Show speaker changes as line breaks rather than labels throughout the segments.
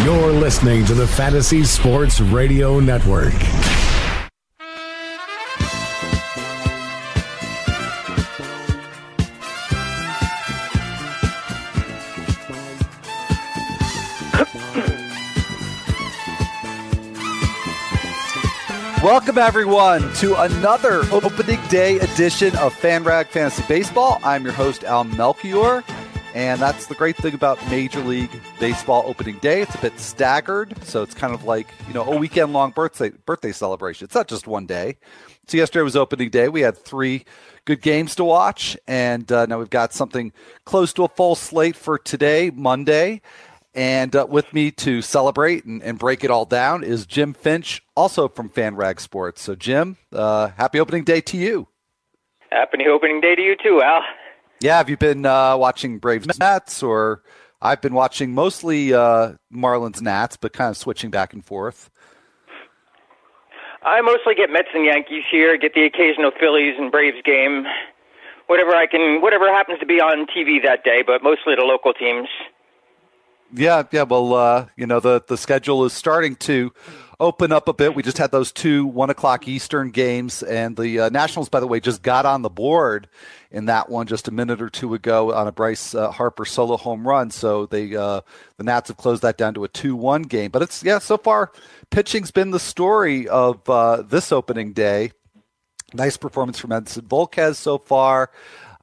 You're listening to the Fantasy Sports Radio Network.
Welcome, everyone, to another opening day edition of FanRag Fantasy Baseball. I'm your host, Al Melchior, and that's the great thing about Major League Baseball opening day. It's a bit staggered, so it's kind of like, you know, a weekend long birthday, birthday celebration. It's not just one day. So, yesterday was opening day. We had three good games to watch, and uh, now we've got something close to a full slate for today, Monday. And uh, with me to celebrate and, and, break it all down is Jim Finch, also from FanRag Sports. So, Jim, uh, happy opening day to you.
Happy opening day to you too, Al.
Yeah, have you been uh, watching Braves Nats, or I've been watching mostly uh, Marlins Nats, but kind of switching back and forth.
I mostly get Mets and Yankees here, get the occasional Phillies and Braves game, whatever I can, whatever happens to be on TV that day, but mostly the local teams.
Yeah, yeah. Well, uh, you know, the the schedule is starting to open up a bit. We just had those two one o'clock Eastern games, and the uh, Nationals, by the way, just got on the board in that one just a minute or two ago on a Bryce uh, Harper solo home run. So they uh, the Nats have closed that down to a two one game. But it's yeah, so far pitching's been the story of uh, this opening day. Nice performance from Edinson Volquez so far.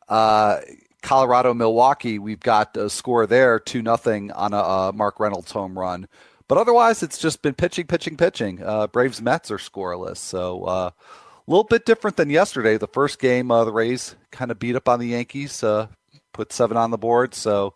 Uh, Colorado Milwaukee, we've got a score there, 2 nothing on a, a, Mark Reynolds home run. But otherwise, it's just been pitching, pitching, pitching. Uh, Braves Mets are scoreless. So uh, a little bit different than yesterday. The first game, uh, the Rays kind of beat up on the Yankees, uh, put seven on the board. So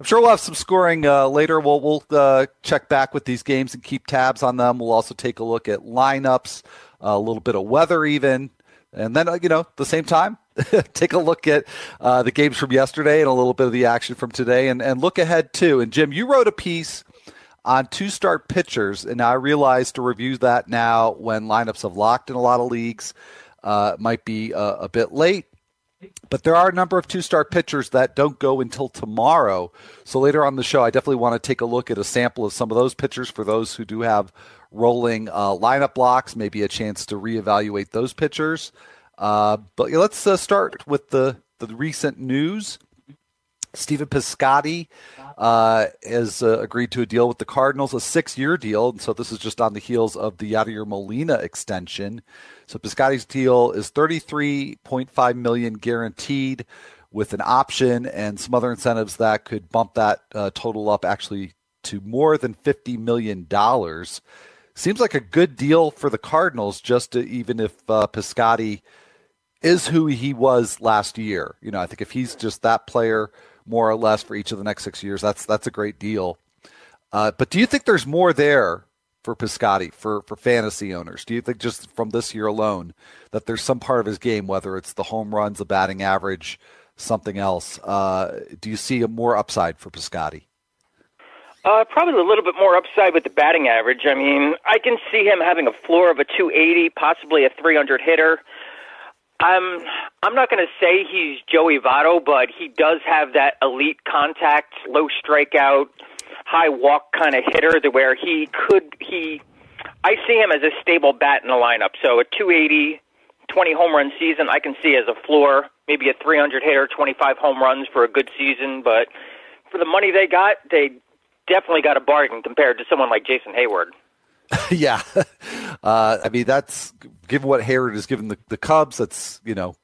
I'm sure we'll have some scoring uh, later. We'll, we'll uh, check back with these games and keep tabs on them. We'll also take a look at lineups, a little bit of weather, even. And then, you know, the same time, take a look at uh, the games from yesterday and a little bit of the action from today and, and look ahead too. And Jim, you wrote a piece on two start pitchers, and I realize to review that now when lineups have locked in a lot of leagues uh, might be a, a bit late. But there are a number of two star pitchers that don't go until tomorrow. So later on the show, I definitely want to take a look at a sample of some of those pitchers for those who do have rolling uh, lineup blocks, maybe a chance to reevaluate those pitchers. Uh, but let's uh, start with the, the recent news. Stephen Piscotty uh, has uh, agreed to a deal with the Cardinals, a six-year deal, and so this is just on the heels of the Yadier Molina extension. So Piscotty's deal is thirty-three point five million guaranteed, with an option and some other incentives that could bump that uh, total up actually to more than fifty million dollars. Seems like a good deal for the Cardinals, just to, even if uh, Piscotty – is who he was last year. You know, I think if he's just that player more or less for each of the next six years, that's that's a great deal. Uh, but do you think there's more there for Piscotty for for fantasy owners? Do you think just from this year alone that there's some part of his game, whether it's the home runs, the batting average, something else? Uh, do you see a more upside for Piscotty?
Uh, probably a little bit more upside with the batting average. I mean, I can see him having a floor of a 280, possibly a 300 hitter. I'm I'm not going to say he's Joey Votto, but he does have that elite contact, low strikeout, high walk kind of hitter to where he could he I see him as a stable bat in the lineup. So a 280, 20 home run season, I can see as a floor, maybe a 300 hitter, 25 home runs for a good season, but for the money they got, they definitely got a bargain compared to someone like Jason Heyward.
yeah, uh, I mean that's given what Heyward has given the, the Cubs. That's you know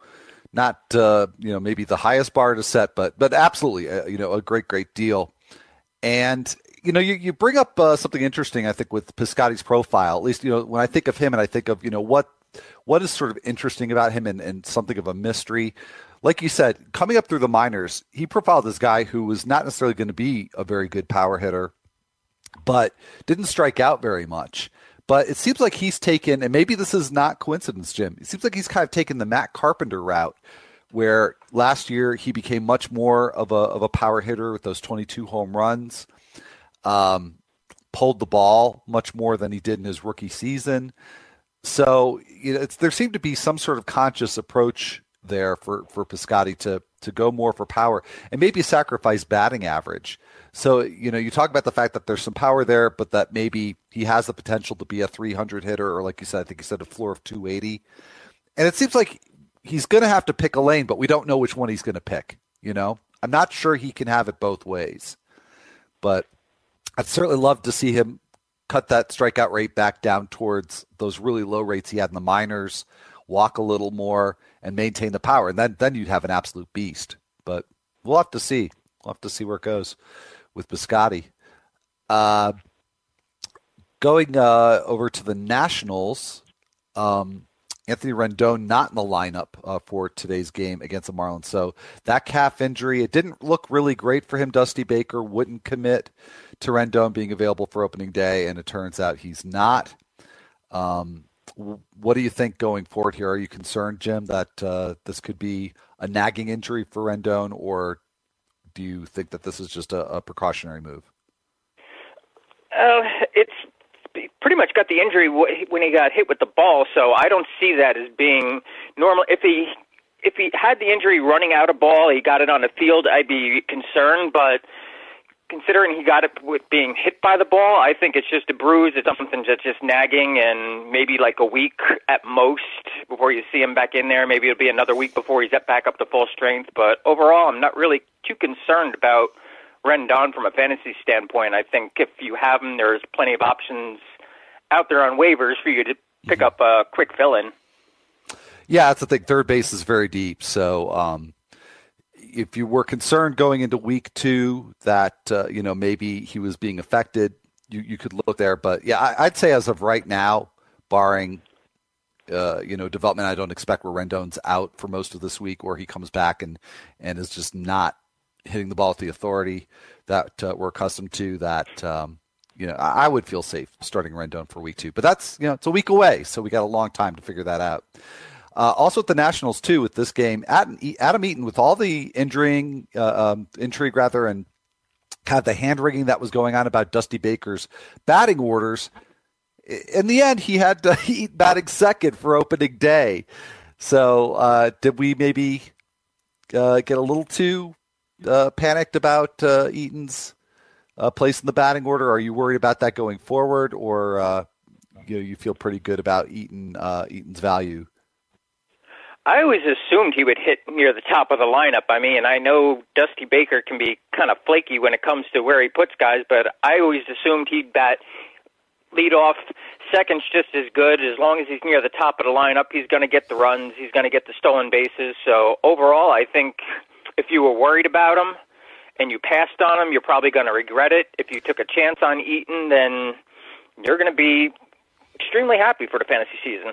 not uh, you know maybe the highest bar to set, but but absolutely uh, you know a great great deal. And you know you, you bring up uh, something interesting. I think with Piscotty's profile, at least you know when I think of him and I think of you know what what is sort of interesting about him and, and something of a mystery. Like you said, coming up through the minors, he profiled this guy who was not necessarily going to be a very good power hitter but didn't strike out very much. But it seems like he's taken, and maybe this is not coincidence, Jim. It seems like he's kind of taken the Matt Carpenter route, where last year he became much more of a of a power hitter with those 22 home runs, um, pulled the ball much more than he did in his rookie season. So you know, there seemed to be some sort of conscious approach there for for Piscotty to to go more for power and maybe sacrifice batting average. So, you know, you talk about the fact that there's some power there, but that maybe he has the potential to be a 300 hitter, or like you said, I think you said a floor of 280. And it seems like he's going to have to pick a lane, but we don't know which one he's going to pick. You know, I'm not sure he can have it both ways, but I'd certainly love to see him cut that strikeout rate back down towards those really low rates he had in the minors, walk a little more, and maintain the power. And then, then you'd have an absolute beast. But we'll have to see. We'll have to see where it goes with Piscotty. Uh, going uh, over to the Nationals, um, Anthony Rendon not in the lineup uh, for today's game against the Marlins. So that calf injury, it didn't look really great for him. Dusty Baker wouldn't commit to Rendon being available for opening day, and it turns out he's not. Um, what do you think going forward here? Are you concerned, Jim, that uh, this could be a nagging injury for Rendon, or do you think that this is just a, a precautionary move?
Uh, it's pretty much got the injury when he got hit with the ball, so I don't see that as being normal. If he if he had the injury running out a ball, he got it on the field, I'd be concerned. But considering he got it with being hit by the ball, I think it's just a bruise. It's something that's just nagging, and maybe like a week at most before you see him back in there. Maybe it'll be another week before he's back up to full strength. But overall, I'm not really too concerned about Rendon from a fantasy standpoint. I think if you have him, there's plenty of options out there on waivers for you to pick mm-hmm. up a quick fill in.
Yeah, that's the thing. Third base is very deep, so um, if you were concerned going into week two that uh, you know maybe he was being affected, you you could look there. But yeah, I, would say as of right now, barring uh, you know development, I don't expect where Rendon's out for most of this week, or he comes back and and is just not hitting the ball with the authority that uh, we're accustomed to. That um, you know I, I would feel safe starting Rendon for week two, but that's you know it's a week away, so we got a long time to figure that out. Uh, also at the Nationals too with this game, Adam, Adam Eaton with all the injuring uh, um, intrigue rather and kind of the hand wringing that was going on about Dusty Baker's batting orders. In the end, he had to eat batting second for opening day. So uh, did we maybe uh, get a little too uh, panicked about uh, Eaton's place in the batting order? Are you worried about that going forward, or you know, you feel pretty good about Eaton Eaton's value?
I always assumed he would hit near the top of the lineup. I mean, I know Dusty Baker can be kind of flaky when it comes to where he puts guys, but I always assumed he'd bat lead off second's just as good. As long as he's near the top of the lineup, he's going to get the runs, he's going to get the stolen bases. So overall, I think if you were worried about him and you passed on him, you're probably going to regret it. If you took a chance on Eaton, then you're going to be extremely happy for the fantasy season.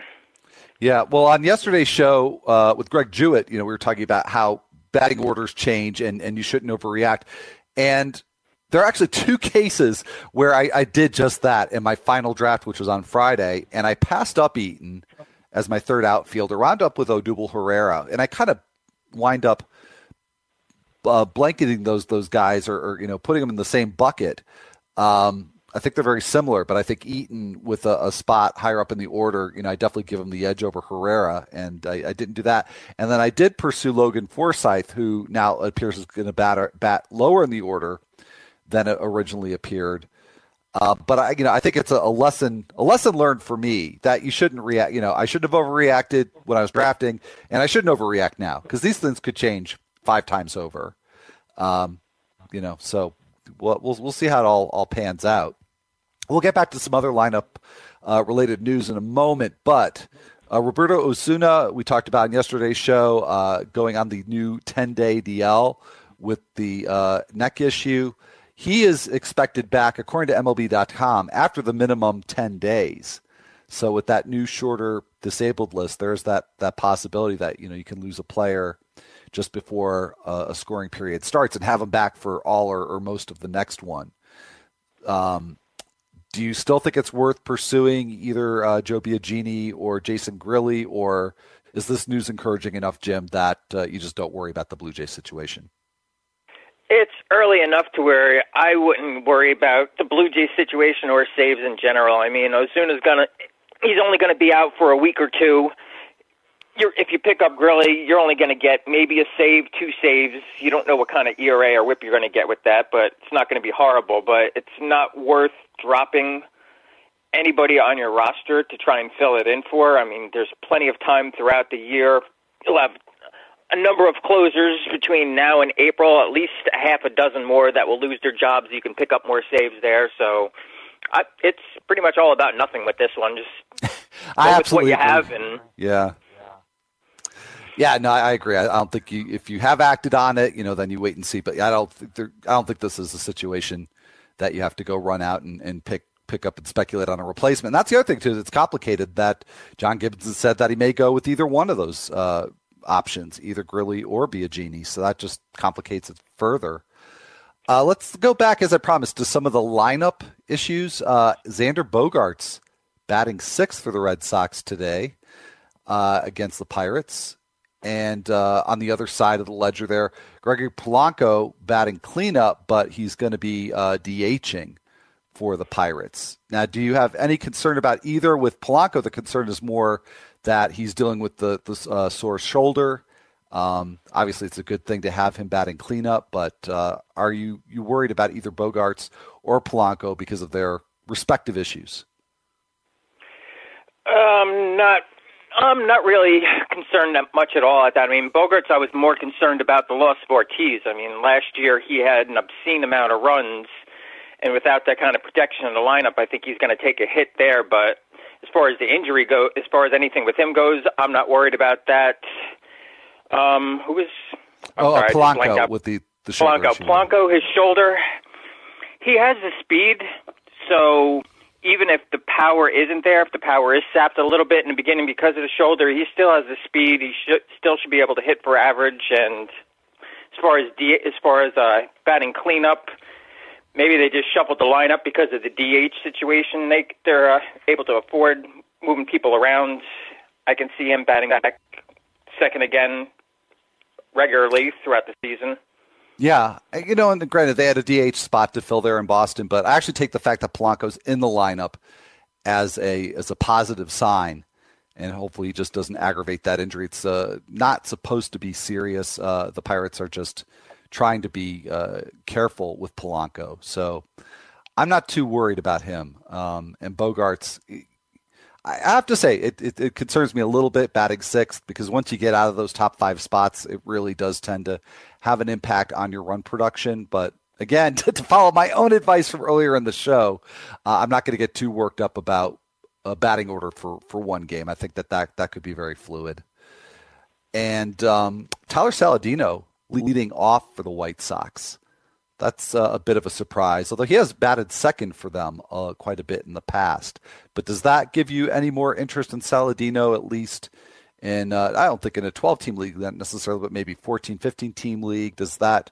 Yeah, well, on yesterday's show uh, with Greg Jewett, you know, we were talking about how batting orders change and, and you shouldn't overreact. And there are actually two cases where I, I did just that in my final draft, which was on Friday, and I passed up Eaton as my third outfielder, wound up with Odubel Herrera, and I kind of wind up uh, blanketing those those guys or, or, you know putting them in the same bucket. Um, I think they're very similar, but I think Eaton with a, a, spot higher up in the order, you know, I definitely give him the edge over Herrera, and I, I didn't do that. And then I did pursue Logan Forsythe, who now appears is going to bat, bat lower in the order than it originally appeared. Uh, but I, you know, I think it's a, a, lesson, a lesson learned for me that you shouldn't react. You know, I shouldn't have overreacted when I was drafting, and I shouldn't overreact now because these things could change five times over. Um, you know, so we'll, we'll we'll see how it all all pans out. We'll get back to some other lineup uh, related news in a moment, but uh, Roberto Osuna, we talked about in yesterday's show, uh, going on the new 10 day DL with the uh, neck issue. He is expected back, according to MLB.com, after the minimum 10 days. So with that new shorter disabled list, there's that that possibility that you know you can lose a player just before uh, a scoring period starts and have him back for all or, or most of the next one. Um, do you still think it's worth pursuing either uh, Joe Biagini or Jason Grilli, or is this news encouraging enough, Jim, that uh, you just don't worry about the Blue Jay situation?
It's early enough to where I wouldn't worry about the Blue Jays situation or saves in general. I mean, Osuna's gonna—he's only going to be out for a week or two. you're, if you pick up Grilli, you're only going to get maybe a save, two saves. You don't know what kind of ERA or WHIP you're going to get with that, but it's not going to be horrible. But it's not worth dropping anybody on your roster to try and fill it in for. I mean, there's plenty of time throughout the year. You'll have a number of closers between now and April, at least a half a dozen more that will lose their jobs. You can pick up more saves there. So I, it's pretty much all about nothing with this one. Just
I absolutely
what you have and
yeah. Yeah, no, I agree. I don't think you, if you have acted on it, you know, then you wait and see. But I don't think there, I don't think this is a situation that you have to go run out and, and pick pick up and speculate on a replacement. And that's the other thing too. It's complicated that John Gibbons has said that he may go with either one of those uh, options, either Grilli or Biagini. So that just complicates it further. Uh, let's go back, as I promised, to some of the lineup issues. Uh, Xander Bogaerts batting sixth for the Red Sox today uh, against the Pirates. And uh, on the other side of the ledger there, Gregory Polanco batting cleanup, but he's going to be uh, DHing for the Pirates. Now, do you have any concern about either? With Polanco, the concern is more that he's dealing with the, the uh, sore shoulder. Um, obviously, it's a good thing to have him batting cleanup, but uh, are you you worried about either Bogaerts or Polanco because of their respective issues?
Um, not. I'm not really concerned that much at all at that. I mean, Bogaerts, I was more concerned about the loss of Ortiz. I mean, last year he had an obscene amount of runs, and without that kind of protection in the lineup, I think he's going to take a hit there. But as far as the injury go, as far as anything with him goes, I'm not worried about that. Um, who was? I'm
oh,
sorry,
Polanco with the the shoulder.
Polanco, his shoulder. He has the speed, so even if the power isn't there, if the power is sapped a little bit in the beginning because of the shoulder, he still has the speed. He should, still should be able to hit for average. And as far as D, as far as uh, batting cleanup, maybe they just shuffled the lineup because of the DH situation. They they're uh, able to afford moving people around. I can see him batting back second again regularly throughout the season.
Yeah, you know, and granted, they had a DH spot to fill there in Boston, but I actually take the fact that Polanco's in the lineup as a as a positive sign, and hopefully he just doesn't aggravate that injury. It's uh, not supposed to be serious. Uh, the Pirates are just trying to be uh, careful with Polanco, so I'm not too worried about him. Um, and Bogaerts, I have to say, it, it, it, concerns me a little bit batting sixth because once you get out of those top five spots, it really does tend to have an impact on your run production. But again, to, to follow my own advice from earlier in the show, uh, I'm not going to get too worked up about a batting order for, for one game. I think that, that that could be very fluid. And um, Tyler Saladino leading off for the White Sox. That's uh, a bit of a surprise, although he has batted second for them uh, quite a bit in the past. But does that give you any more interest in Saladino, at least in, uh, I don't think in a 12 team league not necessarily, but maybe 14, 15 team league? Does that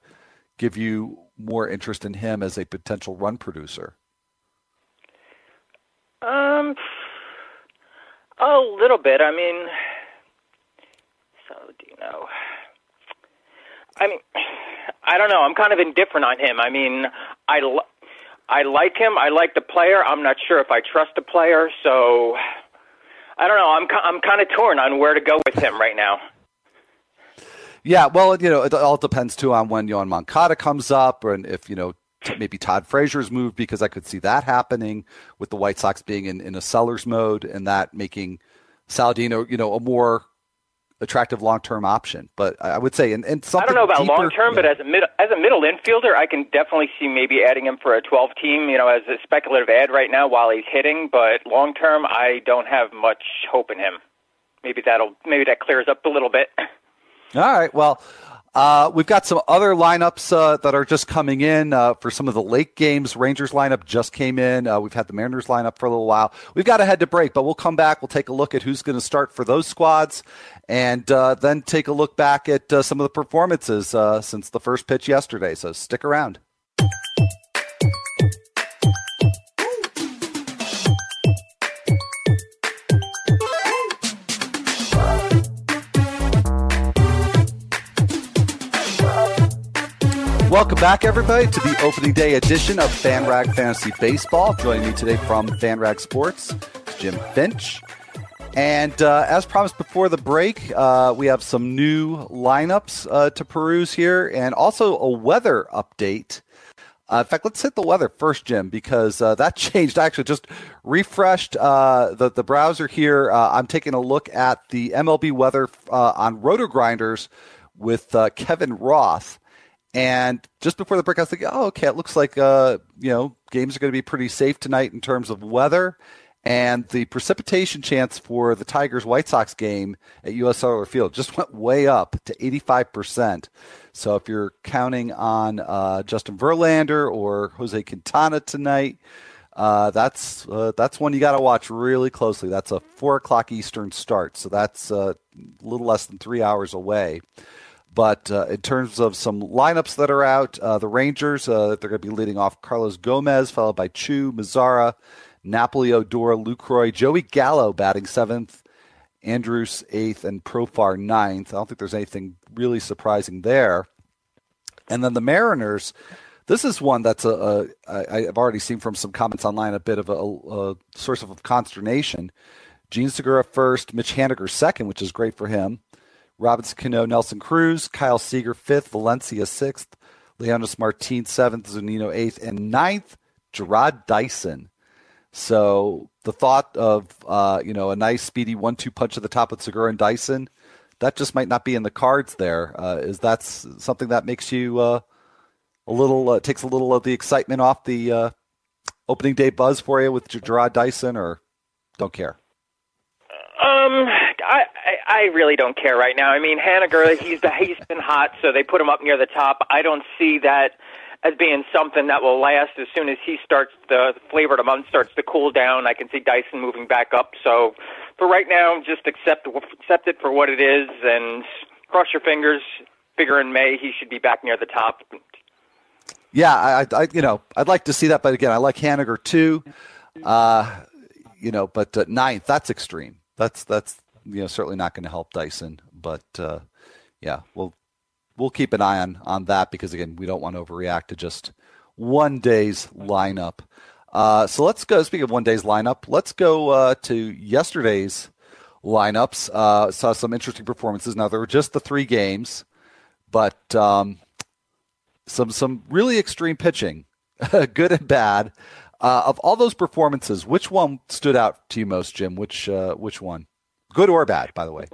give you more interest in him as a potential run producer?
Um, a little bit. I mean, Saladino. I mean, I don't know. I'm kind of indifferent on him. I mean, I, I like him. I like the player. I'm not sure if I trust the player. So I don't know. I'm I'm kind of torn on where to go with him right now.
Yeah, well, you know, it all depends too on when Yoan Moncada comes up, or if you know maybe Todd Frazier's moved because I could see that happening with the White Sox being in, in a seller's mode and that making Saladino, you know, a more attractive long term option. But I would say, and, and something
I don't know about long term, but as a mid as a middle infielder, I can definitely see maybe adding him for a 12 team. You know, as a speculative ad right now while he's hitting. But long term, I don't have much hope in him. Maybe that'll maybe that clears up a little bit.
All right. Well, uh, we've got some other lineups uh, that are just coming in uh, for some of the late games. Rangers lineup just came in. Uh, we've had the Mariners lineup for a little while. We've got to head to break, but we'll come back. We'll take a look at who's going to start for those squads, and uh, then take a look back at uh, some of the performances since the first pitch yesterday. So stick around. Welcome back, everybody, to the opening day edition of FanRag Fantasy Baseball. Joining me today from FanRag Sports Jim Finch. And uh, as promised before the break, uh, we have some new lineups uh, to peruse here and also a weather update. Uh, in fact, let's hit the weather first, Jim, because uh, that changed. I actually just refreshed uh, the, the browser here. I'm taking a look at the MLB weather on RotoGrinders with Kevin Roth. And just before the break, I was thinking, oh, okay, it looks like, you know, games are going to be pretty safe tonight in terms of weather. And the precipitation chance for the Tigers White Sox game at US Cellular Field just went way up to 85%. So if you're counting on uh, Justin Verlander or Jose Quintana tonight, uh, that's uh, that's one you got to watch really closely. That's a four o'clock Eastern start, so that's uh, a little less than three hours away. But uh, in terms of some lineups that are out, uh, the Rangers they're going to be leading off Carlos Gomez, followed by Choo, Mazara, Napoli, Odor, Lucroy, Joey Gallo batting seventh, Andrus eighth, and Profar ninth. I don't think there's anything really surprising there. And then the Mariners, this is one that's a, a I've already seen from some comments online a bit of a, a source of consternation. Jean Segura first, Mitch Haniger second, which is great for him. Robinson Cano, Nelson Cruz, Kyle Seager fifth, Valencia sixth, Leonys Martin seventh, Zunino eighth, and ninth, Jarrod Dyson. So the thought of uh, you know a nice speedy one-two punch at the top with Segura and Dyson, that just might not be in the cards. There uh, is something that makes you uh, a little uh, takes a little of the excitement off the uh, opening day buzz for you with Jarrod Dyson, or don't care.
Um, I, I really don't care right now. I mean, Haniger, he's he's been hot, so they put him up near the top. I don't see that as being something that will last as soon as he starts the flavor of the month starts to cool down. I can see Dyson moving back up. So for right now, just accept accept it for what it is and cross your fingers. Figure in May he should be back near the top.
Yeah, I, I you know I'd like to see that, but again, I like Haniger too. Uh, you know, but uh, ninth that's extreme. That's that's you know certainly not going to help Dyson. But uh, yeah, we'll we'll keep an eye on on that because again, we don't want to overreact to just one day's lineup. Uh, so let's go. Speaking of one day's lineup, let's go uh, to yesterday's lineups. Uh, saw some interesting performances. Now there were just the three games, but um, some some really extreme pitching, good and bad. Uh, of all those performances, which one stood out to you most, Jim? Which uh, which one, good or bad, by the way?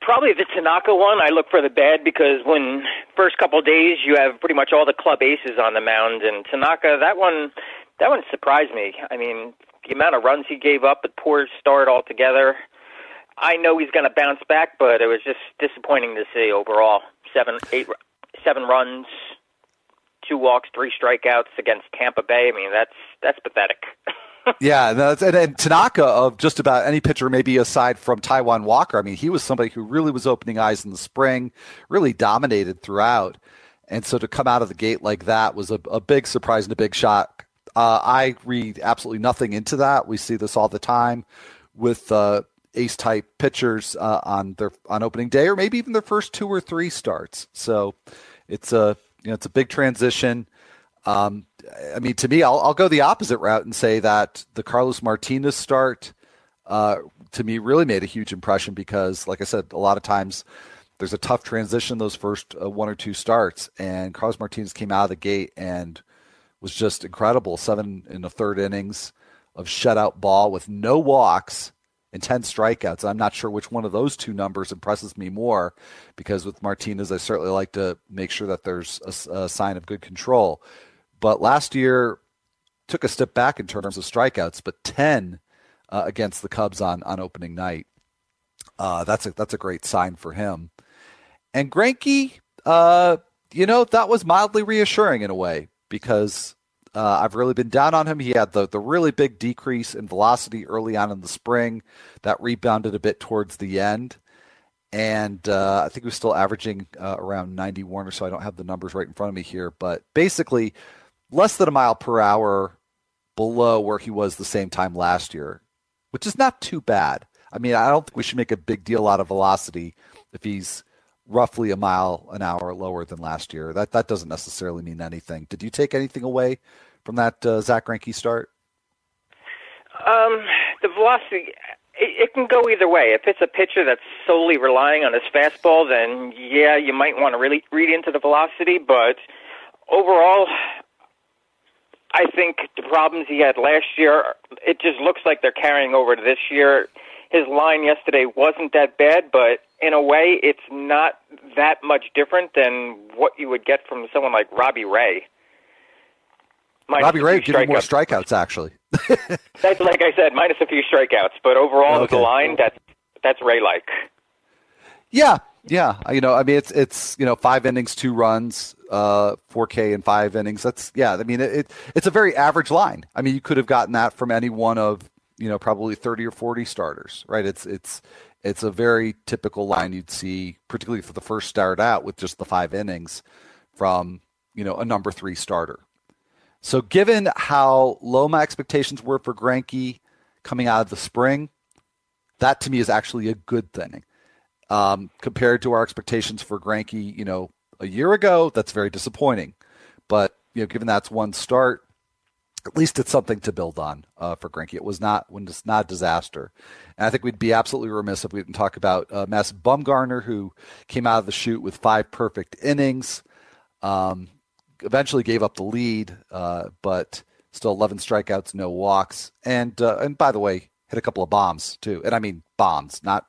Probably the Tanaka one. I look for the bad because when first couple days you have pretty much all the club aces on the mound, and Tanaka that one that one surprised me. I mean, the amount of runs he gave up, a poor start altogether. I know he's going to bounce back, but it was just disappointing to see overall. Seven, eight, seven runs, two walks, three strikeouts against Tampa Bay. I mean, that's that's pathetic.
yeah, and, and, Tanaka of just about any pitcher, maybe aside from Taijuan Walker. I mean, he was somebody who really was opening eyes in the spring, really dominated throughout, and so to come out of the gate like that was a, a big surprise and a big shock. Uh, I read absolutely nothing into that. We see this all the time with uh, ace type pitchers uh, on their on opening day, or maybe even their first two or three starts. So it's a you know it's a big transition. Um, I mean, to me, I'll, I'll, go the opposite route and say that the Carlos Martinez start, uh, to me, really made a huge impression because, like I said, a lot of times there's a tough transition those first uh, one or two starts, and Carlos Martinez came out of the gate and was just incredible. Seven in the third innings of shutout ball with no walks and 10 strikeouts. I'm not sure which one of those two numbers impresses me more because with Martinez, I certainly like to make sure that there's a, a sign of good control. But last year took a step back in terms of strikeouts, but 10 uh, against the Cubs on, on opening night. Uh, that's a that's a great sign for him. And Greinke, uh, you know, that was mildly reassuring in a way because uh, I've really been down on him. He had the the really big decrease in velocity early on in the spring that rebounded a bit towards the end and uh, I think he was still averaging uh, around 91 or so. I don't have the numbers right in front of me here, but basically less than a mile per hour below where he was the same time last year, which is not too bad. I mean, I don't think we should make a big deal out of velocity if he's roughly a mile an hour lower than last year. That that doesn't necessarily mean anything. Did you take anything away from that uh, Zack Greinke start?
Um, the velocity it, it can go either way. If it's a pitcher that's solely relying on his fastball, then yeah, you might want to really read into the velocity. But overall, I think the problems he had last year, it just looks like they're carrying over to this year. His line yesterday wasn't that bad, but in a way, it's not that much different than what you would get from someone like Robbie Ray.
Minus Robbie Ray giving more strikeouts, actually.
that's like I said, minus a few strikeouts, but overall okay. the line, that's that's Ray like.
Yeah, yeah. You know, I mean, it's it's you know five innings, two runs, uh, 4K in five innings. That's yeah. I mean, it, it it's a very average line. I mean, you could have gotten that from any one of you know probably 30 or 40 starters, right? It's it's it's a very typical line you'd see, particularly for the first start out with just the five innings from you know a number three starter. So, given how low my expectations were for Greinke coming out of the spring, that to me is actually a good thing. Um, compared to our expectations for Greinke, you know, a year ago, that's very disappointing. But you know, given that's one start, at least it's something to build on uh, for Greinke. It was not when it's not a disaster, and I think we'd be absolutely remiss if we didn't talk about uh, Mass Bumgarner, who came out of the chute with five perfect innings. Um, eventually gave up the lead, uh, but still 11 strikeouts, no walks, and uh, and by the way, hit a couple of bombs too, and I mean bombs, not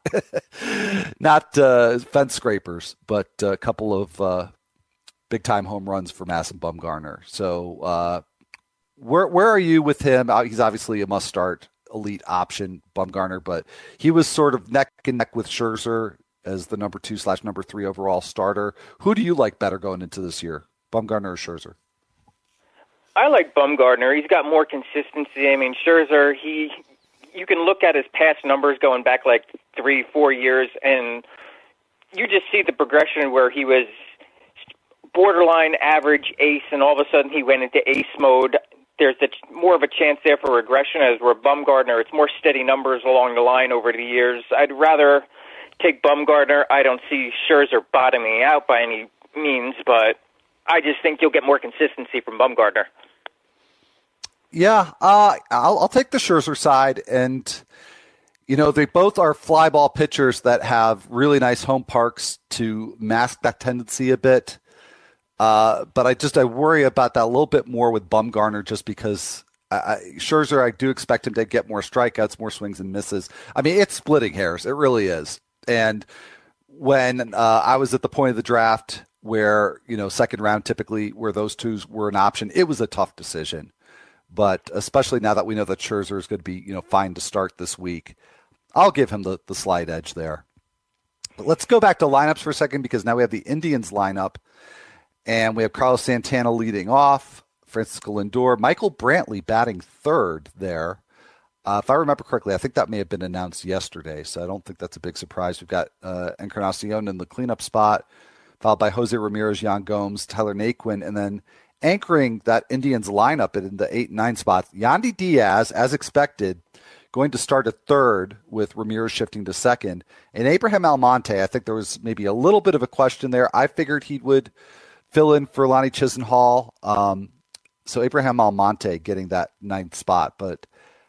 not uh, fence scrapers, but a couple of uh, big time home runs for Madison Bumgarner. So uh, where where are you with him? Uh, he's obviously a must start elite option, Bumgarner, but he was sort of neck and neck with Scherzer as the number two slash number three overall starter. Who do you like better going into this year? Bumgarner or Scherzer?
I like Bumgarner. He's got more consistency. I mean, Scherzer, he you can look at his past numbers going back like three, four years, and you just see the progression where he was borderline average ace, and all of a sudden he went into ace mode. There's a, more of a chance there for regression, as where Bumgarner, it's more steady numbers along the line over the years. I'd rather take Bumgarner. I don't see Scherzer bottoming out by any means, but I just think you'll get more consistency from Bumgarner.
Yeah, uh, I'll, I'll take the Scherzer side, and you know they both are fly ball pitchers that have really nice home parks to mask that tendency a bit. Uh, but I just I worry about that a little bit more with Bumgarner, just because I, Scherzer I do expect him to get more strikeouts, more swings and misses. I mean, it's splitting hairs, it really is. And when uh, I was at the point of the draft where you know second round typically where those twos were an option. It was a tough decision, but especially now that we know that Scherzer is going to be you know fine to start this week, I'll give him the the slight edge there. But let's go back to lineups for a second because now we have the Indians lineup, and we have Carlos Santana leading off, Francisco Lindor, Michael Brantley batting third there. Uh, if I remember correctly, I think that may have been announced yesterday, so I don't think that's a big surprise. We've got uh, Encarnacion in the cleanup spot followed by Jose Ramirez, Yan Gomes, Tyler Naquin, and then anchoring that Indians lineup in the eight and nine spots, Yandy Diaz, as expected, going to start at third with Ramirez shifting to second. And Abraham Almonte, I think there was maybe a little bit of a question there. I figured he would fill in for Lonnie Chisenhall. Um, so Abraham Almonte getting that ninth spot, but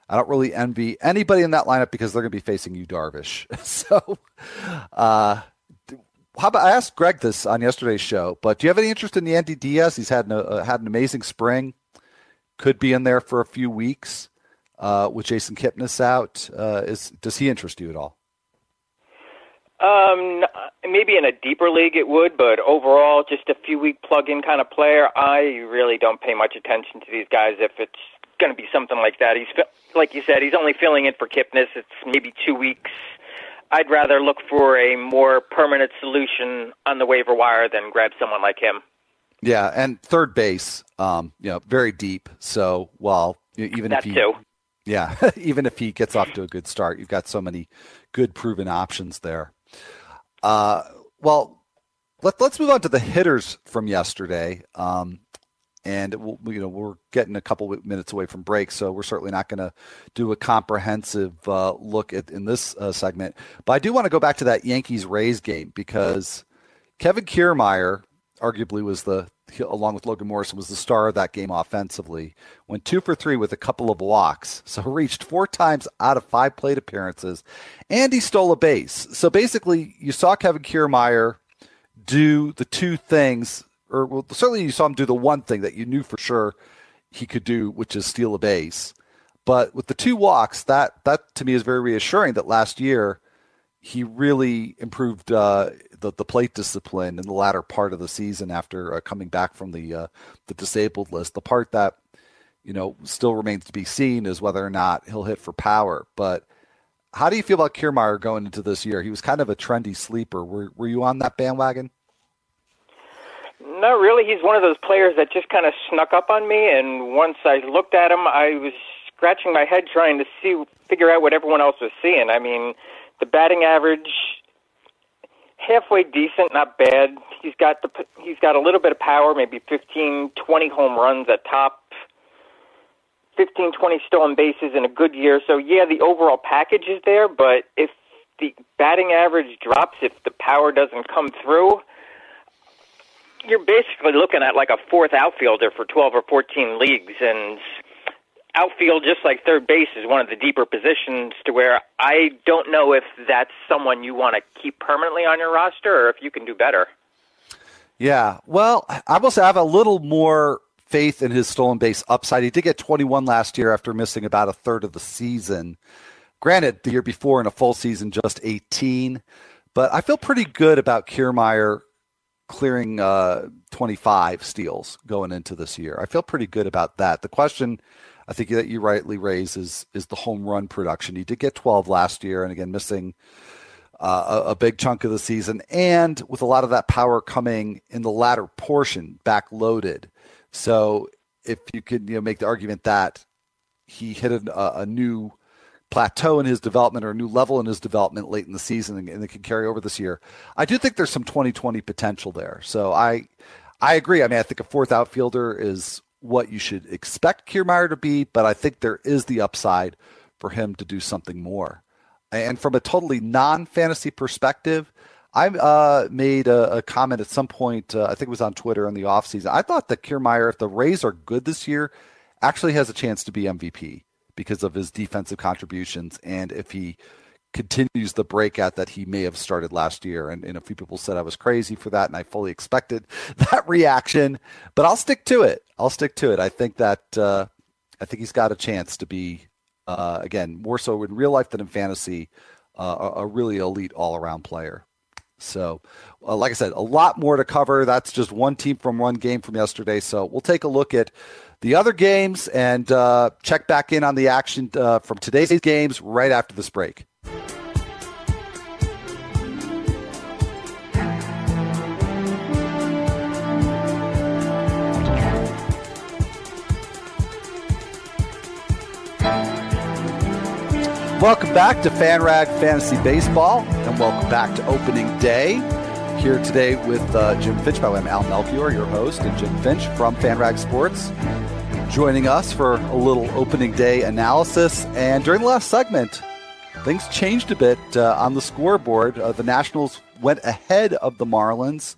I don't really envy anybody in that lineup because they're going to be facing Yu, Darvish. so, uh, how about I asked Greg this on yesterday's show, but do you have any interest in Yandy Diaz? He's had an, uh, had an amazing spring, could be in there for a few weeks uh, with Jason Kipnis out. Uh, is does he interest you at all?
Um, maybe in a deeper league it would, but overall, just a few week plug-in kind of player. I really don't pay much attention to these guys if it's going to be something like that. He's like you said, he's only filling in for Kipnis. It's maybe two weeks I'd rather look for a more permanent solution on the waiver wire than grab someone like him.
Yeah, and third base, um, you know, very deep. So while even
that
if he,
too.
yeah, even if he gets off to a good start, you've got so many good proven options there. Uh, well, let, let's move on to the hitters from yesterday. Um, and we'll, you know we're getting a couple minutes away from break, so we're certainly not going to do a comprehensive uh, look at in this uh, segment. But I do want to go back to that Yankees Rays game because Kevin Kiermaier arguably was the along with Logan Morrison was the star of that game offensively. Went two for three with a couple of walks, so reached four times out of five plate appearances, and he stole a base. So basically, you saw Kevin Kiermaier do the two things, or well, certainly you saw him do the one thing that you knew for sure he could do, which is steal a base. But with the two walks, that that to me is very reassuring. That last year he really improved uh, the the plate discipline in the latter part of the season after uh, coming back from the uh, the disabled list. The part that you know still remains to be seen is whether or not he'll hit for power. But how do you feel about Kiermaier going into this year? He was kind of a trendy sleeper. Were were you on that bandwagon?
Not really. He's one of those players that just kind of snuck up on me, and once I looked at him, I was scratching my head trying to see figure out what everyone else was seeing. I mean the batting average, halfway decent, not bad. He's got the he's got a little bit of power, maybe 15, 20 home runs at top, 15, 20 stolen bases in a good year. So yeah, the overall package is there, but if the batting average drops, if the power doesn't come through, you're basically looking at like a fourth outfielder for 12 or 14 leagues, and outfield, just like third base, is one of the deeper positions to where I don't know if that's someone you want to keep permanently on your roster or if you can do better.
Yeah, well, I will say I have a little more faith in his stolen base upside. He did get 21 last year after missing about a third of the season. Granted, the year before in a full season, just 18. But I feel pretty good about Kiermaier clearing uh, 25 steals going into this year. I feel pretty good about that. The question I think that you rightly raise is is the home run production. He did get 12 last year, and again missing uh, a, a, big chunk of the season, and with a lot of that power coming in the latter portion, back loaded. So if you could you know make the argument that he hit a, a new plateau in his development or a new level in his development late in the season and, and it can carry over this year. I do think there's some 2020 potential there. So I I agree. I mean, I think a fourth outfielder is what you should expect Kiermaier to be, but I think there is the upside for him to do something more. And from a totally non-fantasy perspective, I uh, made a, a, comment at some point. Uh, I think it was on Twitter in the offseason. I thought that Kiermaier, if the Rays are good this year, actually has a chance to be MVP because of his defensive contributions and if he continues the breakout that he may have started last year. And, and, a few people said I was crazy for that, and I fully expected that reaction. But I'll stick to it. I'll stick to it. I think that uh, I think he's got a chance to be uh, again more so in real life than in fantasy, uh, a, a, really elite all around player. So, uh, like I said, a lot more to cover. That's just one team from one game from yesterday. So we'll take a look at the other games and uh, check back in on the action uh, from today's games right after this break. Welcome back to FanRag Fantasy Baseball, and welcome back to opening day. Here today with uh, Jim Finch. By the way, I'm Al Melchior, your host, and Jim Finch from FanRag Sports, joining us for a little opening day analysis. And during the last segment, things changed a bit uh, on the scoreboard. Uh, the Nationals went ahead of the Marlins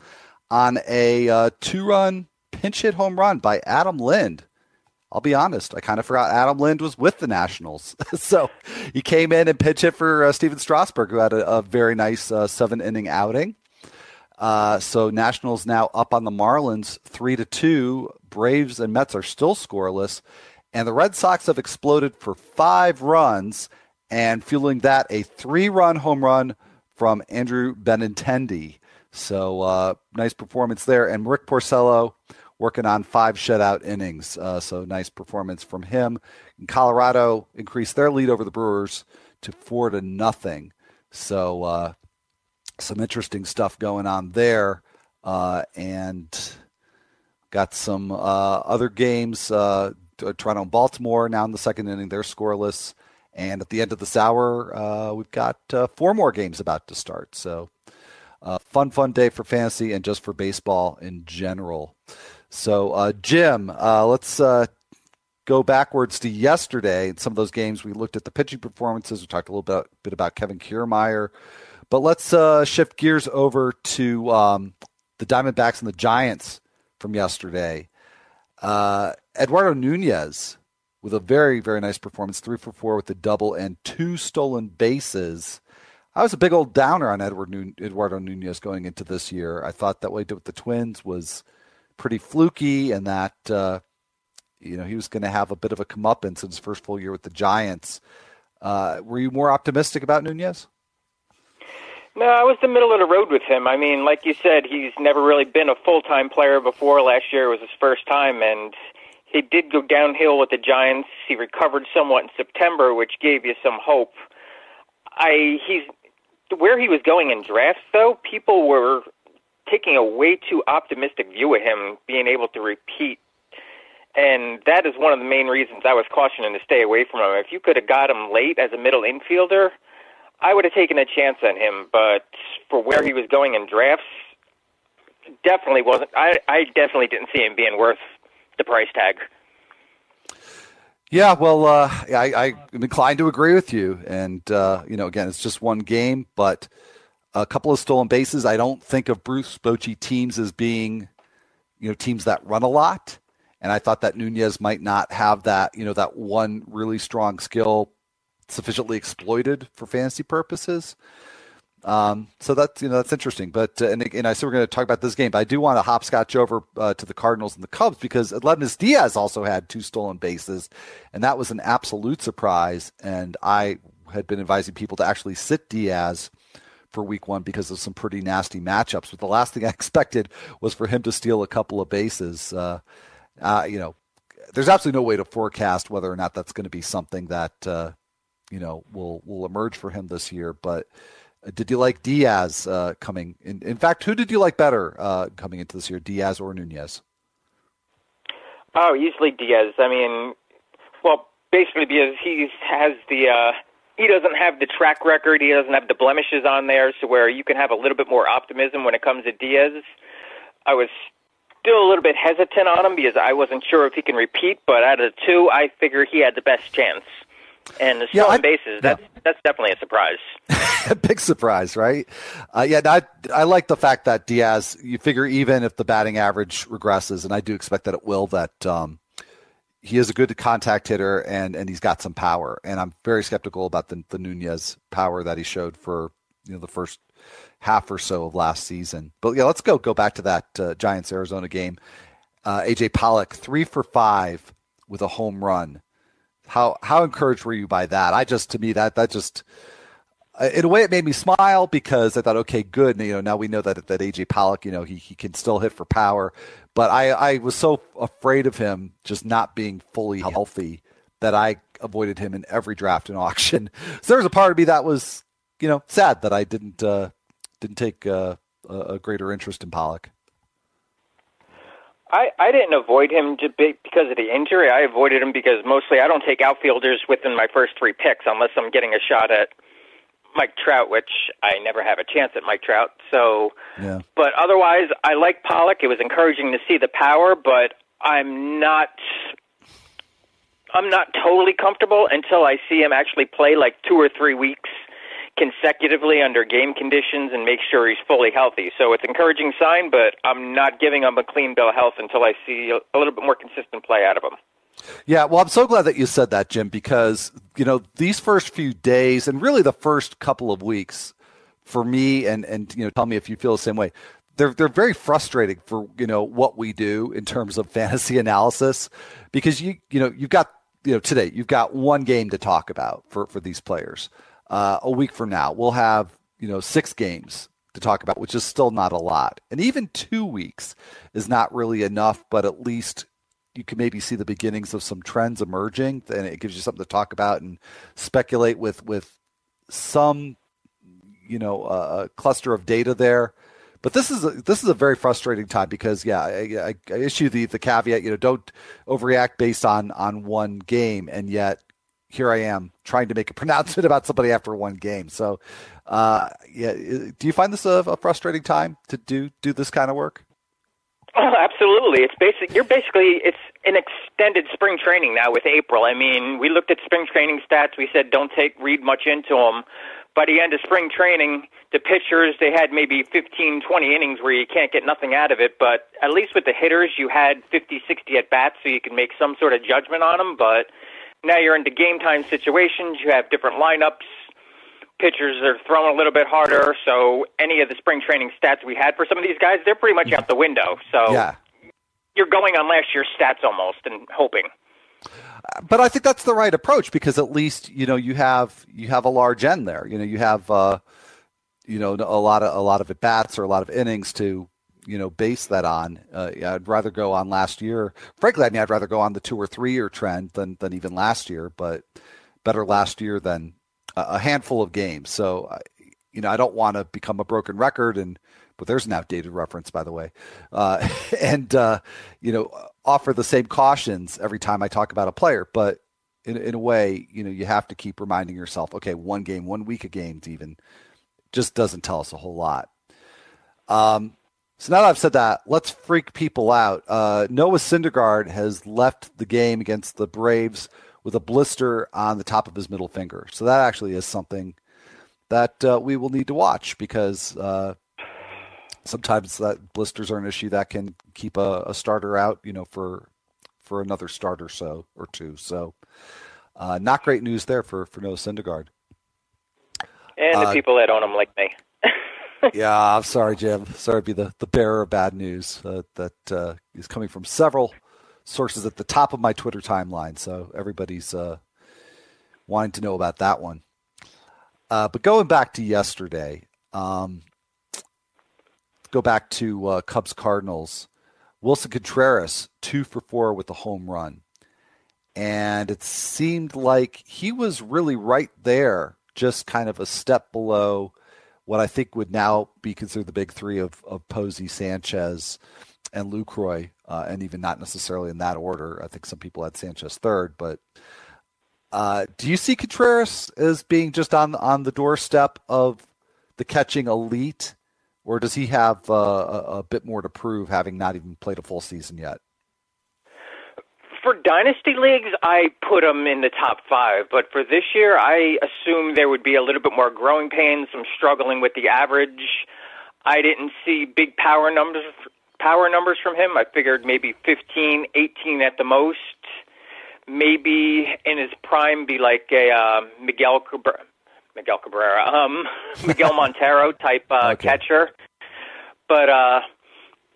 on a uh, two-run pinch hit home run by Adam Lind. I'll be honest, I kind of forgot Adam Lind was with the Nationals. so he came in and pinch hit for uh, Stephen Strasburg, who had a, a very nice uh, seven inning outing. Uh, so Nationals now up on the Marlins three to two. Braves and Mets are still scoreless, and the Red Sox have exploded for five runs, and fueling that a three run home run from Andrew Benintendi. So uh, nice performance there, and Rick Porcello working on five shutout innings. Uh, so nice performance from him. And Colorado increased their lead over the Brewers to four to nothing. So uh, some interesting stuff going on there, uh, and got some uh, other games. Uh, Toronto and Baltimore now in the second inning, they're scoreless. And at the end of this hour, uh, we've got four more games about to start. So. Uh, fun, fun day for fantasy and just for baseball in general. So, uh, Jim, uh, let's uh, go backwards to yesterday and some of those games. We looked at the pitching performances. We talked a little bit, bit about Kevin Kiermaier, but let's uh, shift gears over to um, the Diamondbacks and the Giants from yesterday. Uh, Eduardo Nunez with a very, very nice performance, three for four with the double and two stolen bases. I was a big old downer on Edward Eduardo Nunez going into this year. I thought that what he did with the Twins was pretty fluky, and that uh, you know he was going to have a bit of a comeuppance in his first full year with the Giants. Uh, were you more optimistic about Nunez?
No, I was the middle of the road with him. I mean, like you said, he's never really been a full time player before. Last year was his first time, and he did go downhill with the Giants. He recovered somewhat in September, which gave you some hope. I he's where he was going in drafts, though. People were taking a way too optimistic view of him being able to repeat, and that is one of the main reasons I was cautioning to stay away from him. If you could have got him late as a middle infielder I would have taken a chance on him, but for where he was going in drafts, definitely wasn't. I I definitely didn't see him being worth the price tag.
Yeah, well, uh, I, I'm inclined to agree with you. And uh, you know, again, it's just one game, but a couple of stolen bases. I don't think of Bruce Bochy teams as being, you know, teams that run a lot. And I thought that Nunez might not have that, you know, that one really strong skill sufficiently exploited for fantasy purposes. Um, so that's you know that's interesting. But uh, and, and I said we're going to talk about this game, but I do want to hopscotch over uh, to the Cardinals and the Cubs because Aledmys Diaz also had two stolen bases, and that was an absolute surprise. And I had been advising people to actually sit Diaz for Week One because of some pretty nasty matchups. But the last thing I expected was for him to steal a couple of bases. Uh, uh you know, there's absolutely no way to forecast whether or not that's going to be something that uh, you know will will emerge for him this year. But did you like Diaz uh, coming? In, in fact, who did you like better uh, coming into this year, Diaz or Nunez?
Oh, easily Diaz. I mean, well, basically because he has the uh, he doesn't have the track record, he doesn't have the blemishes on there, so where you can have a little bit more optimism when it comes to Diaz. I was still a little bit hesitant on him because I wasn't sure if he can repeat, but out of the two, I figure he had the best chance. And the stolen yeah, bases, that's yeah. that's definitely a surprise.
a big surprise, right? Uh, yeah, I I like the fact that Diaz. You figure even if the batting average regresses, and I do expect that it will, that um, he is a good contact hitter and and he's got some power. And I'm very skeptical about the the Nunez power that he showed for you know the first half or so of last season. But yeah, let's go go back to that uh, Giants Arizona game. Uh, AJ Pollock three for five with a home run how how encouraged were you by that? I just to me that that just uh, in a way it made me smile because I thought, okay, good. You know, now we know that that AJ Pollock, you know, he he can still hit for power, but I I was so afraid of him just not being fully healthy that I avoided him in every draft and auction. So there was a part of me that was you know sad that I didn't uh, didn't take uh, a greater interest in Pollock.
I, I didn't avoid him because of the injury. I avoided him because mostly I don't take outfielders within my first three picks unless I'm getting a shot at Mike Trout, which I never have a chance at Mike Trout. So, yeah. but otherwise, I like Pollock. It was encouraging to see the power, but I'm not. I'm not totally comfortable until I see him actually play like two or three weeks consecutively under game conditions and make sure he's fully healthy. So it's encouraging sign, but I'm not giving him a clean bill of health until I see a little bit more consistent play out of him.
Yeah, well, I'm so glad that you said that, Jim, because you know these first few days and really the first couple of weeks for me, and and you know, tell me if you feel the same way. They're they're very frustrating for you know what we do in terms of fantasy analysis because you you know you've got you know today you've got one game to talk about for for these players uh, a week from now, we'll have you know six games to talk about, which is still not a lot. And even two weeks is not really enough, but at least you can maybe see the beginnings of some trends emerging, and it gives you something to talk about and speculate with with some you know uh, cluster of data there. But this is a, this is a very frustrating time because yeah, I, I, I issue the the caveat you know don't overreact based on on one game, and yet here I am trying to make a pronouncement about somebody after one game. So, uh, yeah, do you find this a, a, frustrating time to do do this kind of work?
Oh, absolutely. It's basic. You're basically it's an extended spring training now with April. I mean, we looked at spring training stats. We said don't take read much into them. By the end of spring training, the pitchers they had maybe 15, 20 innings where you can't get nothing out of it. But at least with the hitters, you had 50, 60 at bats, so you can make some sort of judgment on them. But now you're into game time situations. You have different lineups pitchers are throwing a little bit harder. So any of the spring training stats we had for some of these guys, they're pretty much out the window. So
yeah.
you're going on last year's stats almost and hoping.
But I think that's the right approach because at least you know you have you have a large N there. You know you have uh, you know a lot of a lot of at bats or a lot of innings to you know base that on. Uh, I'd rather go on last year. Frankly, I mean I'd rather go on the two or three year trend than than even last year. But better last year than a handful of games. So, you know, I don't want to become a broken record and but there's an outdated reference, by the way, uh, and uh, you know, offer the same cautions every time I talk about a player. But in, in a way, you know, you have to keep reminding yourself, okay, one game, one week of games, even just doesn't tell us a whole lot. Um, so now that I've said that, let's freak people out. Uh, Noah Syndergaard has left the game against the Braves with a blister on the top of his middle finger. So that actually is something that uh, we will need to watch because uh, sometimes that blisters are an issue that can keep a, a, starter out, you know, for for another start or so or two. So uh, not great news there for for Noah Syndergaard.
And the uh, people that own him like me.
yeah, I'm sorry, Jim. Sorry to be the, the bearer of bad news uh, that uh, is coming from several sources at the top of my Twitter timeline, so everybody's uh, wanting to know about that one. Uh, but going back to yesterday, um, go back to uh, Cubs Cardinals. Willson Contreras two for four with a home run, and it seemed like he was really right there, just kind of a step below what I think would now be considered the big three of of Posey, Sanchez, and Lucroy uh, and even not necessarily in that order. I think some people had Sanchez third, but uh, do you see Contreras as being just on on the doorstep of the catching elite, or does he have uh, a, a bit more to prove, having not even played a full season yet?
For dynasty leagues, I put him in the top five, but for this year, I assume there would be a little bit more growing pains, some struggling with the average. I didn't see big power numbers power numbers from him. I figured maybe 15, 18 at the most. Maybe in his prime, be like a uh, Miguel Cabrera, Miguel Cabrera, um, Miguel Montero type uh, okay. catcher. But uh,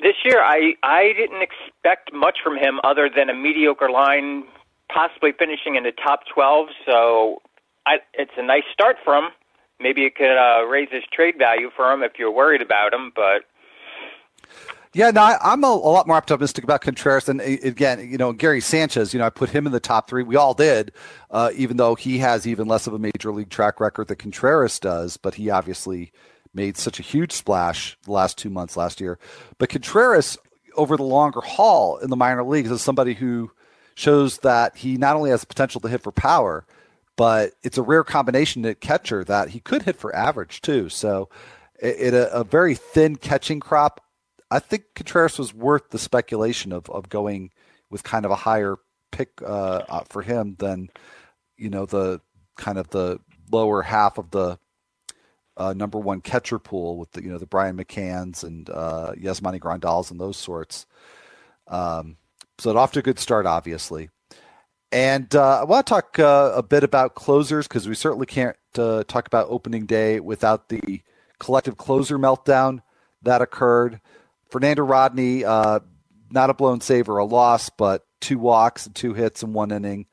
this year, I I didn't expect much from him other than a mediocre line, possibly finishing in the top 12. So I, it's a nice start for him. Maybe it could uh, raise his trade value for him if you're worried about him, but
yeah, no, I, am a, a, lot more optimistic about Contreras than again, you know, Gary Sanchez. You know, I put him in the top three. We all did, uh, even though he has even less of a major league track record that Contreras does. But he obviously made such a huge splash the last two months last year. But Contreras, over the longer haul in the minor leagues, is somebody who shows that he not only has the potential to hit for power, but it's a rare combination at catcher that he could hit for average too. So, it, a, a very thin catching crop I think Contreras was worth the speculation of of going with kind of a higher pick uh, uh, for him than you know the kind of the lower half of the uh, number one catcher pool with the you know the Brian McCanns and uh, Yasmani Grandals and those sorts. Um, so it off to a good start, obviously. And uh, I want to talk uh, a bit about closers because we certainly can't uh, talk about opening day without the collective closer meltdown that occurred. Fernando Rodney, uh, not a blown save or a loss, but two walks and two hits in one inning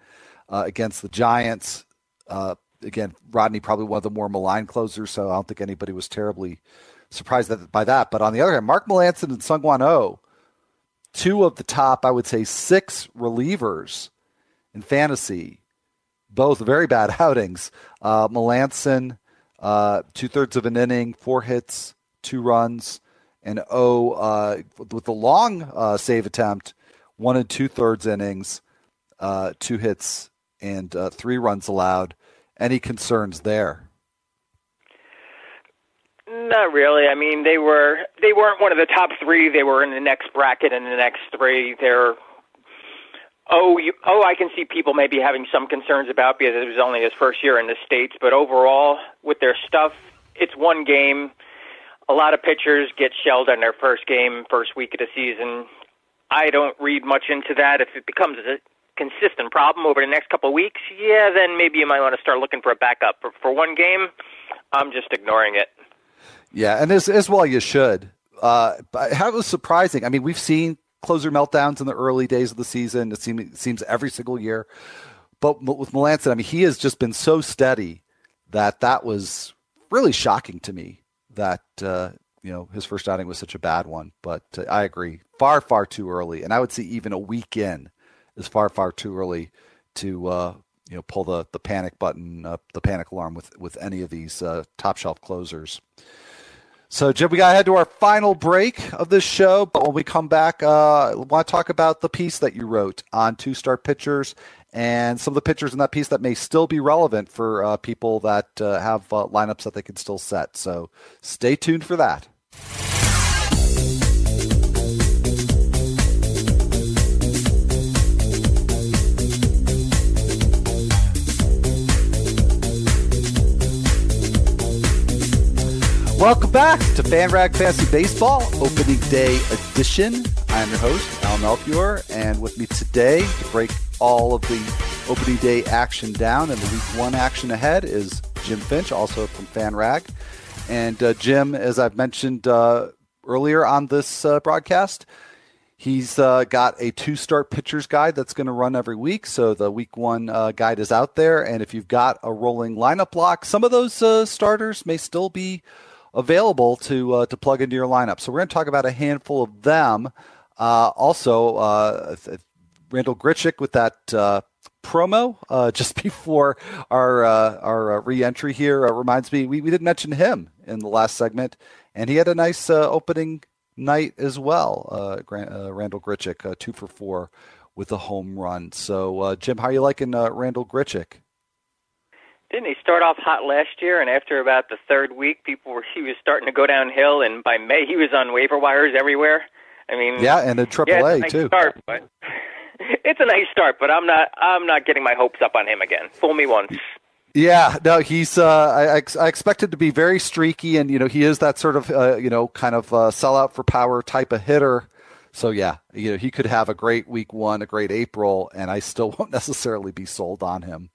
uh, against the Giants. Uh, again, Rodney probably one of the more maligned closers, so I don't think anybody was terribly surprised by that. But on the other hand, Mark Melancon and Seung-Hwan Oh, two of the top, I would say, six relievers in fantasy, both very bad outings. Uh, Melancon, uh, two thirds of an inning, four hits, two runs and O uh, with the long uh, save attempt, one and two thirds innings, uh, two hits and uh, three runs allowed. Any concerns there?
Not really. I mean, they were they weren't one of the top three. They were in the next bracket and the next three. They're oh you, oh I can see people maybe having some concerns about because it was only his first year in the states. But overall, with their stuff, it's one game. A lot of pitchers get shelled on their first game, first week of the season. I don't read much into that. If it becomes a consistent problem over the next couple of weeks, yeah, then maybe you might want to start looking for a backup. For, for one game, I'm just ignoring it.
Yeah, and as as well you should. Uh, but how was surprising. I mean, we've seen closer meltdowns in the early days of the season. It seems seems every single year. But with Melancon, I mean, he has just been so steady that that was really shocking to me. That uh, you know his first outing was such a bad one. But uh, I agree, far far too early, and I would say even a week in is far far too early to uh, you know pull the the panic button, uh, the panic alarm with with any of these uh, top shelf closers. So, Jim, we got to head to our final break of this show. But when we come back, uh, I want to talk about the piece that you wrote on two star pitchers and some of the pitchers in that piece that may still be relevant for uh, people that uh, have uh, lineups that they can still set. So, stay tuned for that. Welcome back to FanRag Fantasy Baseball Opening Day Edition. I'm your host, Al Melchior, and with me today to break all of the opening day action down and the week one action ahead is Jim Finch, also from FanRag. And uh, Jim, as I've mentioned uh, earlier on this uh, broadcast, He's uh, got a two start pitchers guide that's going to run every week. So the week one uh, guide is out there. And if you've got a rolling lineup block, some of those uh, starters may still be available to uh, to plug into your lineup. So we're going to talk about a handful of them. Uh, also, uh, Randal Grichuk with that uh, promo uh, just before our uh, our reentry here reminds me we, we didn't mention him in the last segment, and he had a nice opening night as well. Randal Grichuk, two for four with a home run. So, Jim, how are you liking Randal Grichuk?
Didn't he start off hot last year, and after about the third week, people were he was starting to go downhill, and by May he was on waiver wires everywhere. I mean,
yeah, and in Triple
yeah,
A
nice
too.
Start, but it's a nice start, but I'm not I'm not getting my hopes up on him again. Fool me once.
Yeah, no, he's. Uh, I, I expected to be very streaky, and you know he is that sort of uh, you know kind of uh, sellout for power type of hitter. So yeah, you know he could have a great week one, a great April, and I still won't necessarily be sold on him.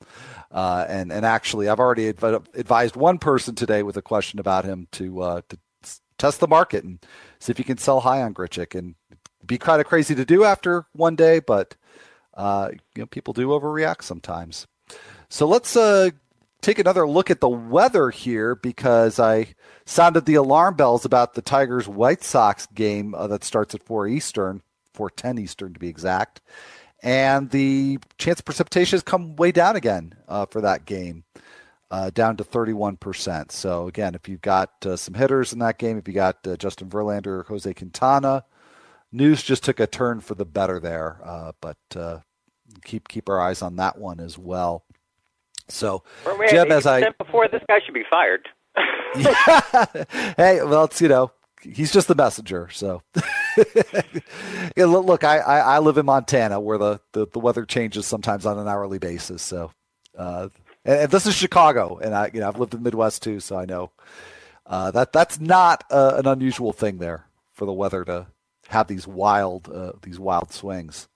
Uh, and and actually, I've already adv- advised one person today with a question about him to uh, to test the market and see if you can sell high on Grichuk. And be kind of crazy to do after one day, but uh, you know people do overreact sometimes. So let's uh, take another look at the weather here because I sounded the alarm bells about the Tigers White Sox game uh, that starts at 4 Eastern, 4:10 Eastern to be exact and the chance of precipitation has come way down again uh, for that game, uh, down to 31%. So again, if you've got uh, some hitters in that game, if you got uh, Justin Verlander, or Jose Quintana, news just took a turn for the better there. Uh, but uh, keep keep our eyes on that one as well. So,
Jeb, as I said before this guy should be fired.
yeah. Hey, well, it's you know he's just the messenger. So, yeah, look, I, I, I, live in Montana where the, the, the, weather changes sometimes on an hourly basis. So, uh, and, and, this is Chicago, and I you know I've lived in the Midwest too, so I know uh, that that's not uh, an unusual thing there for the weather to have these wild uh, these wild swings.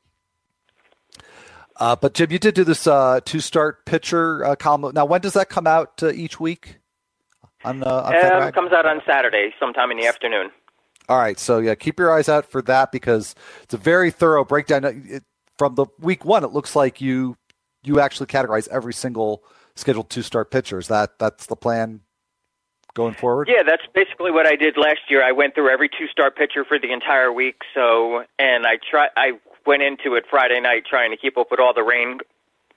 Uh, but Jim, you did do this uh, two start pitcher column. Now, when does that come out each week? On, uh, on
um, it comes out on Saturday, sometime in the afternoon.
All right, so yeah, keep your eyes out for that because it's a very thorough breakdown. It, from the week one, it looks like you you actually categorize every single scheduled two star pitcher. Is that that's the plan going forward?
Yeah, that's basically what I did last year. I went through every two star pitcher for the entire week. So, and I try I went into it Friday night trying to keep up with all the rain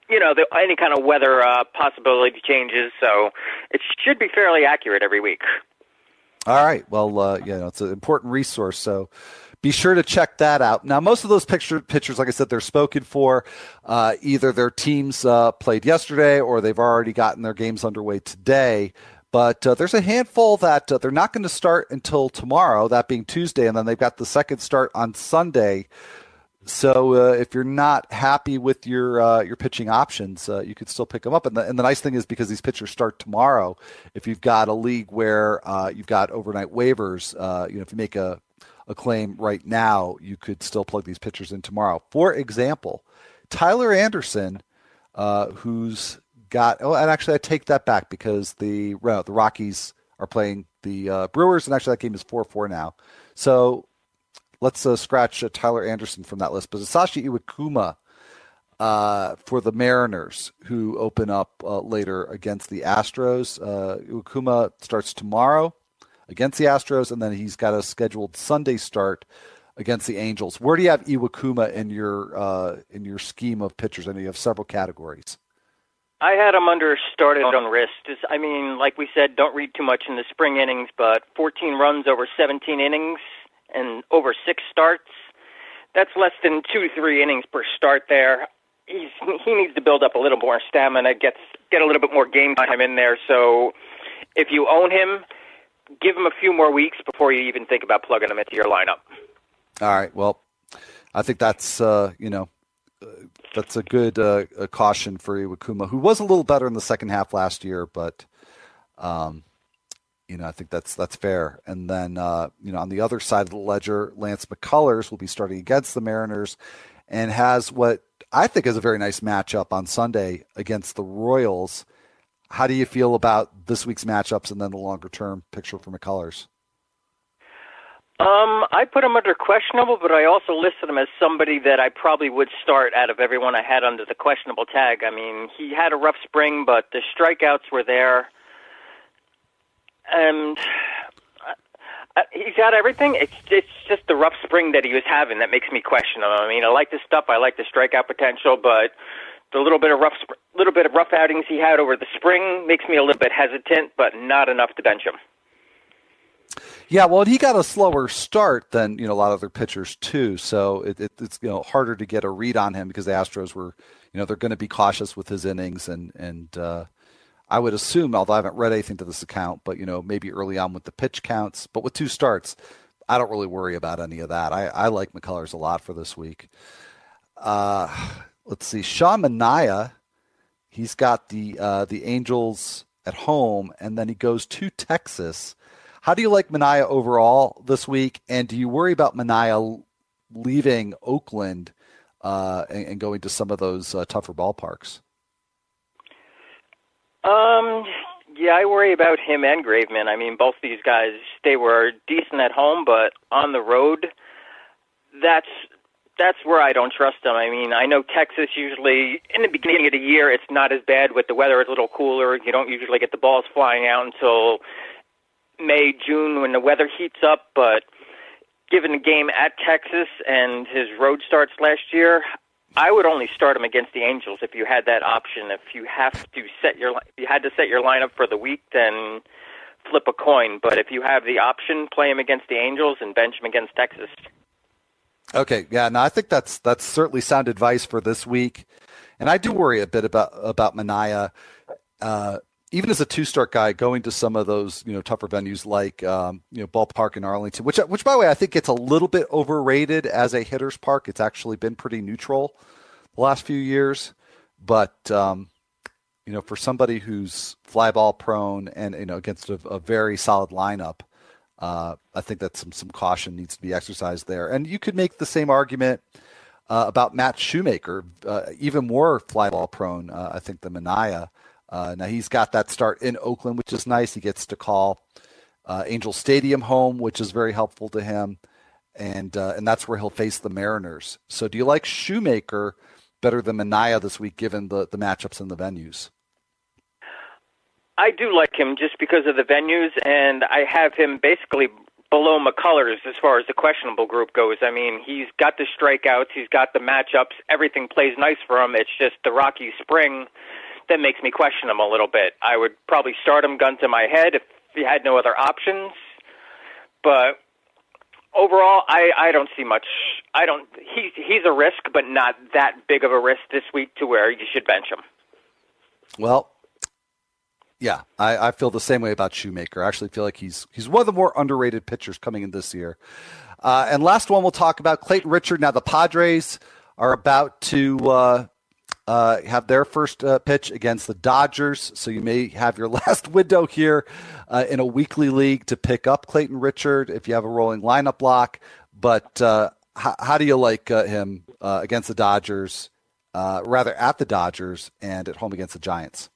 you know, the, any kind of weather uh, possibility changes. So it should be fairly accurate every week.
All right. Well, uh, you know, it's an important resource. So be sure to check that out. Now, most of those picture, pictures, like I said, they're spoken for. Uh, either their teams uh, played yesterday or they've already gotten their games underway today. But uh, there's a handful that uh, they're not going to start until tomorrow, that being Tuesday, and then they've got the second start on Sunday. So uh, if you're not happy with your uh, your pitching options, uh, you could still pick them up. And the, and the nice thing is because these pitchers start tomorrow, if you've got a league where uh, you've got overnight waivers, uh, you know if you make a a claim right now, you could still plug these pitchers in tomorrow. For example, Tyler Anderson, uh, who's got oh, and actually I take that back because the the Rockies are playing the Brewers, and actually that game is four four now. So let's uh, scratch uh, Tyler Anderson from that list. But Hisashi Iwakuma uh, for the Mariners, who open up uh, later against the Astros. Uh, Iwakuma starts tomorrow against the Astros, and then he's got a scheduled Sunday start against the Angels. Where do you have Iwakuma in your uh, in your scheme of pitchers? I know you have several categories.
I had him under started on wrist. I mean, like we said, don't read too much in the spring innings, but 14 runs over 17 innings and over six starts. That's less than two three innings per start there. He's, he needs to build up a little more stamina, gets get a little bit more game time in there. So if you own him, give him a few more weeks before you even think about plugging him into your lineup.
All right. Well, I think that's uh, you know uh, that's a good uh, a caution for Iwakuma, who was a little better in the second half last year, but um, you know, I think that's that's fair. And then, uh, you know, on the other side of the ledger, Lance McCullers will be starting against the Mariners, and has what I think is a very nice matchup on Sunday against the Royals. How do you feel about this week's matchups and then the longer term picture for McCullers?
Um, I put him under questionable, but I also listed him as somebody that I probably would start out of everyone I had under the questionable tag. I mean, he had a rough spring, but the strikeouts were there and uh, uh, he's got everything. It's it's just the rough spring that he was having that makes me question him. I mean, I like the stuff. I like the strikeout potential, but the little bit of rough little bit of rough outings he had over the spring makes me a little bit hesitant, but not enough to bench him.
Yeah, well, he got a slower start than you know a lot of other pitchers too, so it, it, it's you know harder to get a read on him because the Astros were you know they're going to be cautious with his innings and and uh, I would assume, although I haven't read anything to this account, but you know, maybe early on with the pitch counts, but with two starts, I don't really worry about any of that. I, I like McCullers a lot for this week. Uh, let's see, Sean Manaea, he's got the uh, the Angels at home, and then he goes to Texas. How do you like Manaea overall this week? And do you worry about Manaea leaving Oakland uh, and, and, going to some of those uh, tougher ballparks?
Um, yeah, I worry about him and Graveman. I mean, both these guys, they were decent at home, but on the road, that's that's where I don't trust them. I mean, I know Texas usually in the beginning of the year it's not as bad with the weather it's a little cooler. You don't usually get the balls flying out until May, June when the weather heats up, but given the game at Texas and his road starts last year, I would only start him against the Angels if you had that option. If you have to set your if you had to set your lineup for the week, then flip a coin. But if you have the option, play him against the Angels and bench him against Texas.
Okay, yeah, no, I think that's that's certainly sound advice for this week, and I do worry a bit about about Manaea. Uh, even as a two-start guy, going to some of those you know tougher venues like um, you know ballpark in Arlington, which which by the way I think it's a little bit overrated as a hitter's park. It's actually been pretty neutral the last few years, but um, you know for somebody who's fly ball prone and you know against a, a very solid lineup, uh, I think that some some caution needs to be exercised there. And you could make the same argument. Uh, about Matt Shoemaker, uh, even more flyball prone, uh, I think, than Manaea. Uh, now he's got that start in Oakland, which is nice. He gets to call uh, Angel Stadium home, which is very helpful to him, and uh, and that's where he'll face the Mariners. So, do you like Shoemaker better than Manaea this week, given the the matchups and the venues?
I do like him just because of the venues, and I have him basically below McCullers as far as the questionable group goes. I mean, he's got the strikeouts, he's got the matchups, everything plays nice for him. It's just the Rocky Spring that makes me question him a little bit. I would probably start him gun to my head if he had no other options. But overall, I, I don't see much. I don't. He's he's a risk, but not that big of a risk this week to where you should bench him.
Well, Yeah, I, I, feel the same way about Shoemaker. I actually feel like he's he's one of the more underrated pitchers coming in this year. Uh, and last one we'll talk about Clayton Richard. Now the Padres are about to uh, uh, have their first uh, pitch against the Dodgers, so you may have your last window here uh, in a weekly league to pick up Clayton Richard if you have a rolling lineup block. But uh, how, how, do you like him against the Dodgers? rather at the Dodgers and at home against the Giants.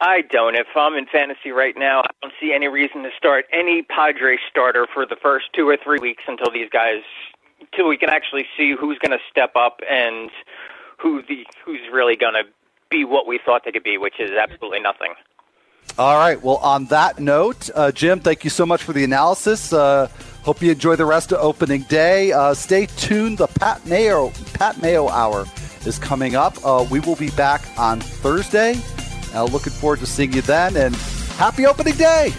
I don't. If I'm in fantasy right now, I don't see any reason to start any Padres starter for the first two or three weeks until these guys, until we can actually see who's going to step up and who the who's really going to be what we thought they could be, which is absolutely nothing.
All right. Well, on that note, uh, Jim, thank you so much for the analysis. Uh, hope you enjoy the rest of opening day. Uh, stay tuned. The Pat Mayo Pat Mayo Hour is coming up. Uh, we will be back on Thursday. Looking forward to seeing you then, and happy opening day!